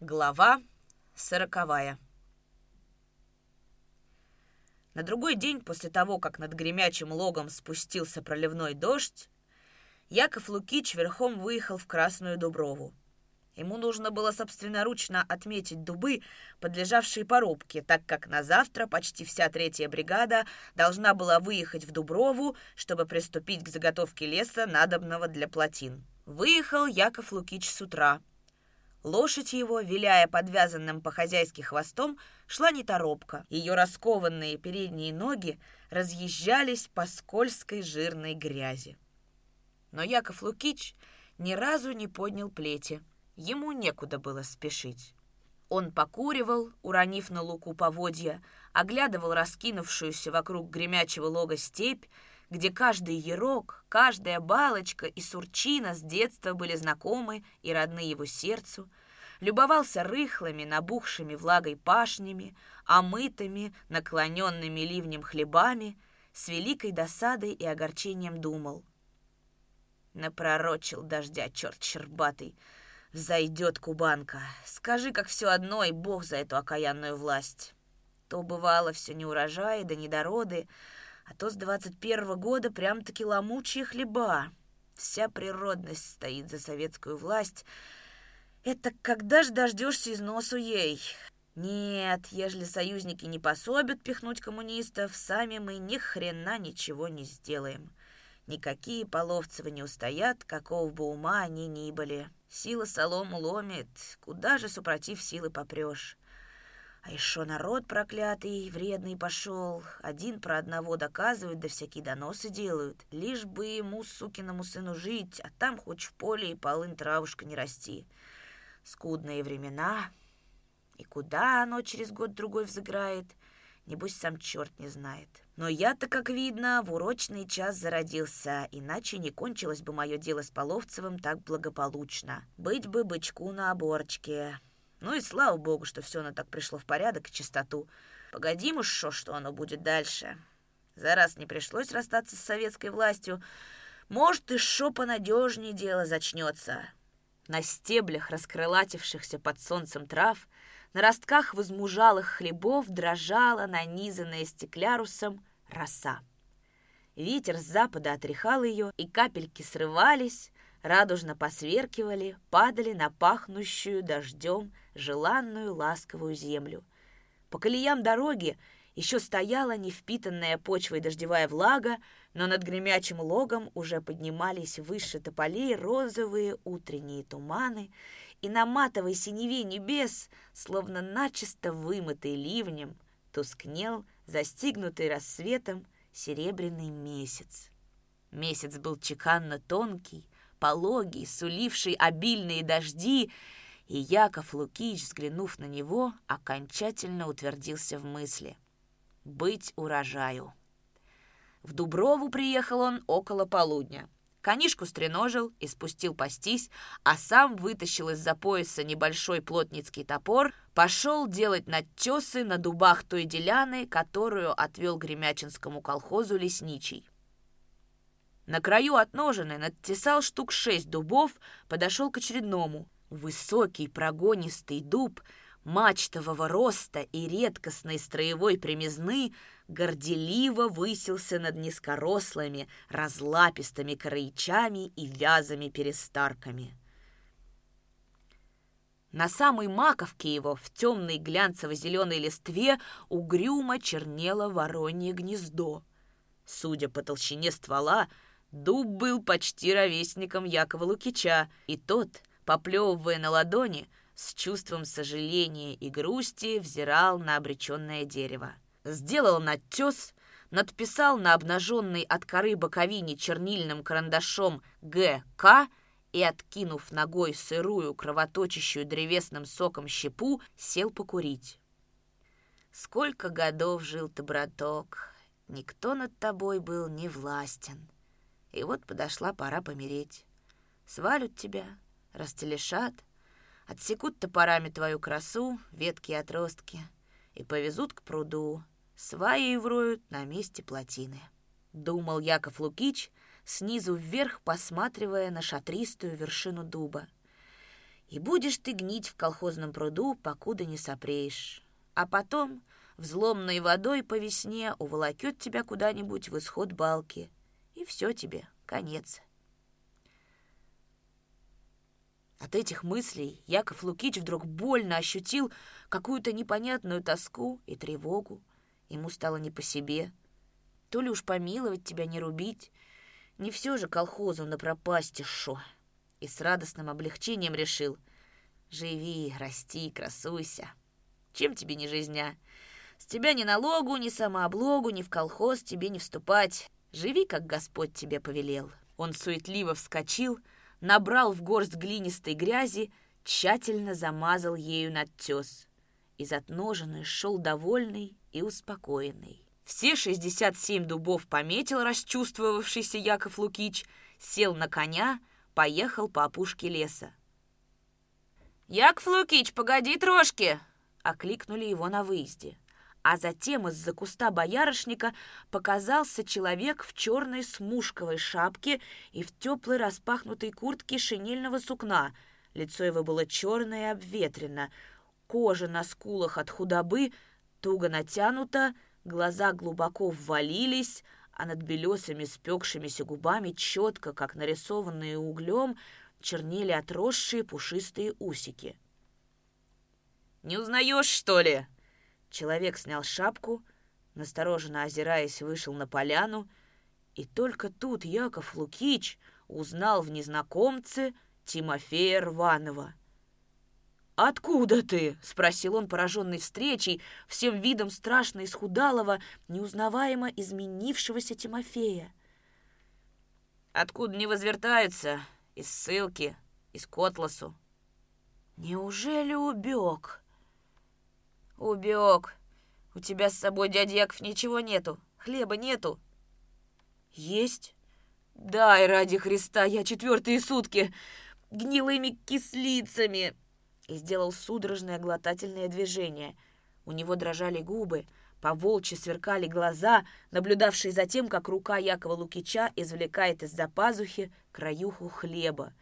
Глава сороковая. На другой день после того, как над гремячим логом спустился проливной дождь, Яков Лукич верхом выехал в Красную Дуброву. Ему нужно было собственноручно отметить дубы, подлежавшие порубке, так как на завтра почти вся третья бригада должна была выехать в Дуброву, чтобы приступить к заготовке леса, надобного для плотин. Выехал Яков Лукич с утра – Лошадь его, виляя подвязанным по-хозяйски хвостом, шла неторопко. Ее раскованные передние ноги разъезжались по скользкой жирной грязи. Но Яков Лукич ни разу не поднял плети. Ему некуда было спешить. Он покуривал, уронив на луку поводья, оглядывал раскинувшуюся вокруг гремячего лога степь, где каждый ерок, каждая балочка и сурчина с детства были знакомы и родны его сердцу, любовался рыхлыми, набухшими влагой пашнями, омытыми, наклоненными ливнем хлебами, с великой досадой и огорчением думал. Напророчил дождя черт щербатый, взойдет кубанка, скажи, как все одно, и бог за эту окаянную власть. То бывало все неурожаи да недороды, а то с двадцать первого года прям-таки ломучие хлеба. Вся природность стоит за советскую власть. Это когда ж дождешься из носу ей? Нет, ежели союзники не пособят пихнуть коммунистов, сами мы ни хрена ничего не сделаем. Никакие Половцевы не устоят, какого бы ума они ни были. Сила солому ломит, куда же супротив силы попрешь? А еще народ проклятый, вредный пошел. Один про одного доказывают, да всякие доносы делают. Лишь бы ему, сукиному сыну, жить, а там хоть в поле и полын травушка не расти. Скудные времена. И куда оно через год-другой взыграет, небось сам черт не знает. Но я-то, как видно, в урочный час зародился, иначе не кончилось бы мое дело с Половцевым так благополучно. Быть бы бычку на оборчке. Ну и слава богу, что все оно так пришло в порядок и чистоту. Погодим уж шо, что оно будет дальше. За раз не пришлось расстаться с советской властью. Может, и шо понадежнее дело зачнется. На стеблях, раскрылатившихся под солнцем трав, на ростках возмужалых хлебов дрожала нанизанная стеклярусом роса. Ветер с запада отряхал ее, и капельки срывались, радужно посверкивали, падали на пахнущую дождем желанную ласковую землю. По колеям дороги еще стояла невпитанная почвой дождевая влага, но над гремячим логом уже поднимались выше тополей розовые утренние туманы, и на матовой синеве небес, словно начисто вымытый ливнем, тускнел, застигнутый рассветом, серебряный месяц. Месяц был чеканно тонкий, пологий, суливший обильные дожди, и Яков Лукич, взглянув на него, окончательно утвердился в мысли. «Быть урожаю». В Дуброву приехал он около полудня. Конишку стреножил и спустил пастись, а сам вытащил из-за пояса небольшой плотницкий топор, пошел делать надтесы на дубах той деляны, которую отвел Гремячинскому колхозу лесничий. На краю отножины надтесал штук шесть дубов, подошел к очередному. Высокий прогонистый дуб мачтового роста и редкостной строевой примизны горделиво высился над низкорослыми, разлапистыми корычами и вязами перестарками. На самой маковке его в темной глянцево-зеленой листве угрюмо чернело воронье гнездо. Судя по толщине ствола, Дуб был почти ровесником Якова Лукича, и тот, поплевывая на ладони, с чувством сожаления и грусти взирал на обреченное дерево. Сделал надтес, надписал на обнаженной от коры боковине чернильным карандашом «ГК» и, откинув ногой сырую, кровоточащую древесным соком щепу, сел покурить. «Сколько годов жил ты, браток, никто над тобой был не властен». И вот подошла пора помереть. Свалят тебя, растелешат, отсекут топорами твою красу, ветки и отростки, и повезут к пруду, сваи вроют на месте плотины. Думал Яков Лукич, снизу вверх посматривая на шатристую вершину дуба. И будешь ты гнить в колхозном пруду, покуда не сопреешь. А потом взломной водой по весне уволокет тебя куда-нибудь в исход балки. И все тебе, конец. От этих мыслей Яков Лукич вдруг больно ощутил какую-то непонятную тоску и тревогу. Ему стало не по себе. То ли уж помиловать тебя не рубить, не все же колхозу на пропасти шо. И с радостным облегчением решил. Живи, расти, красуйся. Чем тебе не жизня? С тебя ни налогу, ни самооблогу, ни в колхоз тебе не вступать. Живи, как Господь тебе повелел. Он суетливо вскочил, набрал в горсть глинистой грязи, тщательно замазал ею над тес. Из отноженной шел довольный и успокоенный. Все 67 дубов пометил расчувствовавшийся Яков Лукич, сел на коня, поехал по опушке леса. «Яков Лукич, погоди трошки!» — окликнули его на выезде а затем из-за куста боярышника показался человек в черной смушковой шапке и в теплой распахнутой куртке шинельного сукна. Лицо его было черное и обветрено, кожа на скулах от худобы туго натянута, глаза глубоко ввалились, а над белесыми спекшимися губами четко, как нарисованные углем, чернели отросшие пушистые усики. «Не узнаешь, что ли?» Человек снял шапку, настороженно озираясь, вышел на поляну, и только тут Яков Лукич узнал в незнакомце Тимофея Рванова. «Откуда ты?» — спросил он, пораженный встречей, всем видом страшно исхудалого, неузнаваемо изменившегося Тимофея. «Откуда не возвертаются? Из ссылки, из Котласу». «Неужели убег?» «Убег. У тебя с собой, дядя Яков, ничего нету. Хлеба нету». «Есть. Дай ради Христа, я четвертые сутки гнилыми кислицами». И сделал судорожное глотательное движение. У него дрожали губы, по волчьи сверкали глаза, наблюдавшие за тем, как рука Якова Лукича извлекает из-за пазухи краюху хлеба.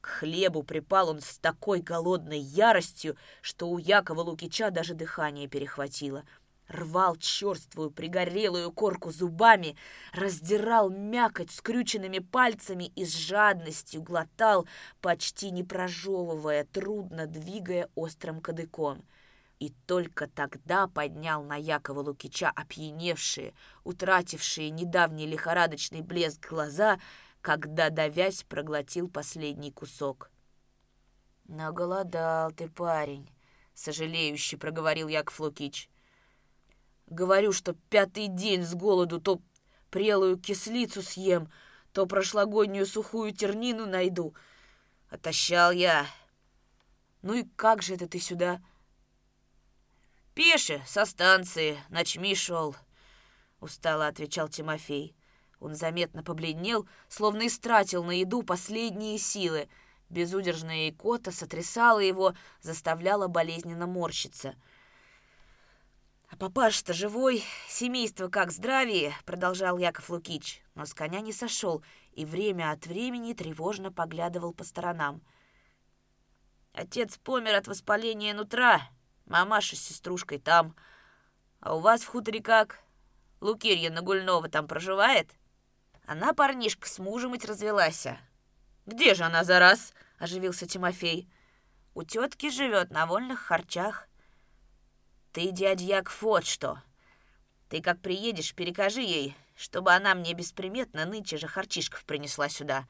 К хлебу припал он с такой голодной яростью, что у Якова Лукича даже дыхание перехватило. Рвал черствую пригорелую корку зубами, раздирал мякоть скрюченными пальцами и с жадностью глотал, почти не прожевывая, трудно двигая острым кадыком. И только тогда поднял на Якова Лукича опьяневшие, утратившие недавний лихорадочный блеск глаза — когда, давясь, проглотил последний кусок. «Наголодал ты, парень», — сожалеюще проговорил Яков Лукич. «Говорю, что пятый день с голоду то прелую кислицу съем, то прошлогоднюю сухую тернину найду. Отощал я. Ну и как же это ты сюда?» «Пеше, со станции, ночми шел», — устало отвечал Тимофей. Он заметно побледнел, словно истратил на еду последние силы. Безудержная икота сотрясала его, заставляла болезненно морщиться. «А папаша-то живой, семейство как здравие», — продолжал Яков Лукич, но с коня не сошел и время от времени тревожно поглядывал по сторонам. «Отец помер от воспаления нутра, мамаша с сеструшкой там. А у вас в хуторе как? Лукирья Нагульнова там проживает?» Она, парнишка, с мужем ведь развелась. «Где же она за раз?» — оживился Тимофей. «У тетки живет на вольных харчах». «Ты, дядя Яков, вот что. Ты как приедешь, перекажи ей, чтобы она мне бесприметно нынче же харчишков принесла сюда.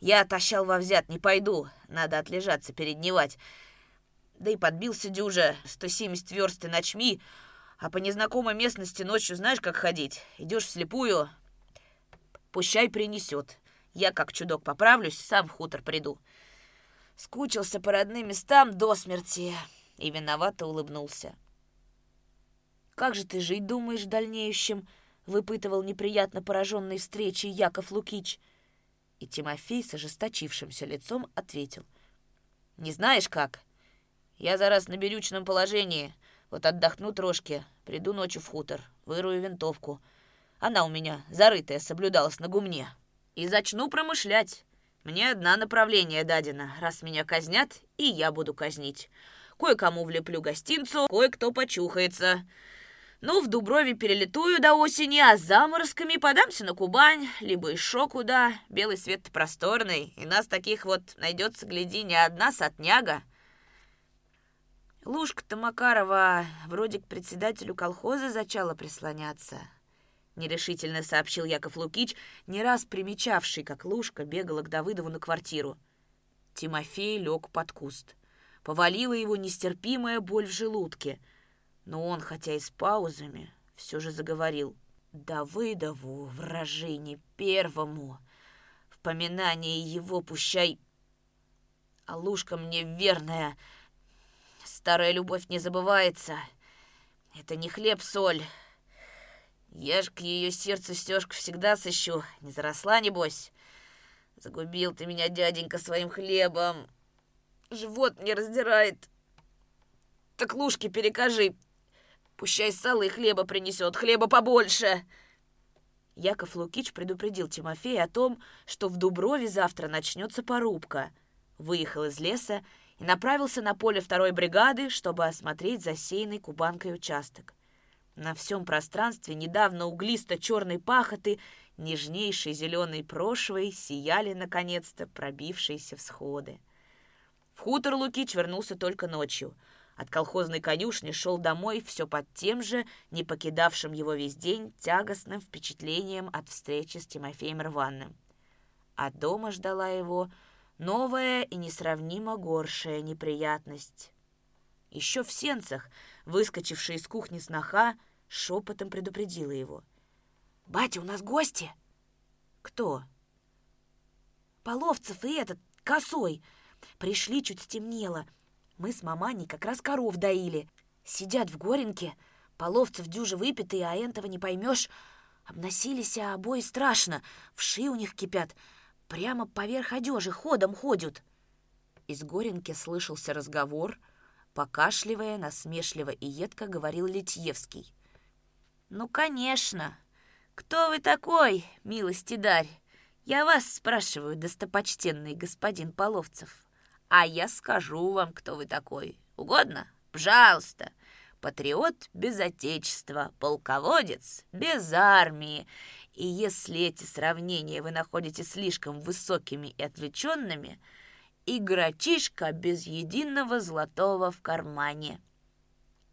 Я отощал во взят, не пойду, надо отлежаться, передневать. Да и подбился дюжа, 170 версты ночми, а по незнакомой местности ночью знаешь, как ходить? Идешь вслепую, Пущай принесет. Я, как чудок, поправлюсь, сам в хутор приду. Скучился по родным местам до смерти и виновато улыбнулся. «Как же ты жить думаешь в дальнейшем?» — выпытывал неприятно пораженной встречей Яков Лукич. И Тимофей с ожесточившимся лицом ответил. «Не знаешь как? Я зараз на берючном положении. Вот отдохну трошки, приду ночью в хутор, вырую винтовку». Она у меня зарытая соблюдалась на гумне. И зачну промышлять. Мне одна направление дадено. Раз меня казнят, и я буду казнить. Кое-кому влеплю гостинцу, кое-кто почухается. Ну, в Дуброве перелетую до осени, а заморозками подамся на Кубань, либо еще куда. Белый свет просторный, и нас таких вот найдется, гляди, не одна сотняга. Лужка-то Макарова вроде к председателю колхоза зачала прислоняться. Нерешительно сообщил Яков Лукич, не раз примечавший, как Лужка бегала к Давыдову на квартиру. Тимофей лег под куст. Повалила его нестерпимая боль в желудке — но он, хотя и с паузами, все же заговорил. «Давыдову, вражине первому, в его пущай, а лужка мне верная, старая любовь не забывается, это не хлеб-соль». К ее сердцу стежку всегда сыщу. Не заросла, небось? Загубил ты меня, дяденька, своим хлебом. Живот не раздирает. Так лужки перекажи, Пущай сало и хлеба принесет, хлеба побольше!» Яков Лукич предупредил Тимофея о том, что в Дуброве завтра начнется порубка. Выехал из леса и направился на поле второй бригады, чтобы осмотреть засеянный кубанкой участок. На всем пространстве недавно углисто-черной пахоты нежнейшей зеленой прошвой сияли, наконец-то, пробившиеся всходы. В хутор Лукич вернулся только ночью — от колхозной конюшни шел домой все под тем же, не покидавшим его весь день, тягостным впечатлением от встречи с Тимофеем Рванным. А дома ждала его новая и несравнимо горшая неприятность. Еще в сенцах, выскочившая из кухни сноха, шепотом предупредила его. «Батя, у нас гости!» «Кто?» «Половцев и этот, косой. Пришли, чуть стемнело. Мы с маманей как раз коров доили. Сидят в горенке, половцев дюжи выпитые, а этого не поймешь. Обносились, а обои страшно, вши у них кипят. Прямо поверх одежи ходом ходят. Из горенки слышался разговор. Покашливая, насмешливо и едко говорил Литьевский. «Ну, конечно. Кто вы такой, милости дарь? Я вас спрашиваю, достопочтенный господин Половцев» а я скажу вам, кто вы такой. Угодно? Пожалуйста. Патриот без отечества, полководец без армии. И если эти сравнения вы находите слишком высокими и отвлеченными, игрочишка без единого золотого в кармане.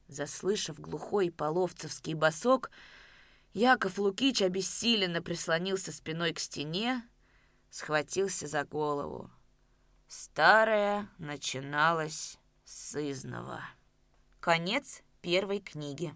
Заслышав глухой половцевский босок, Яков Лукич обессиленно прислонился спиной к стене, схватился за голову. Старое начиналось с изного. Конец первой книги.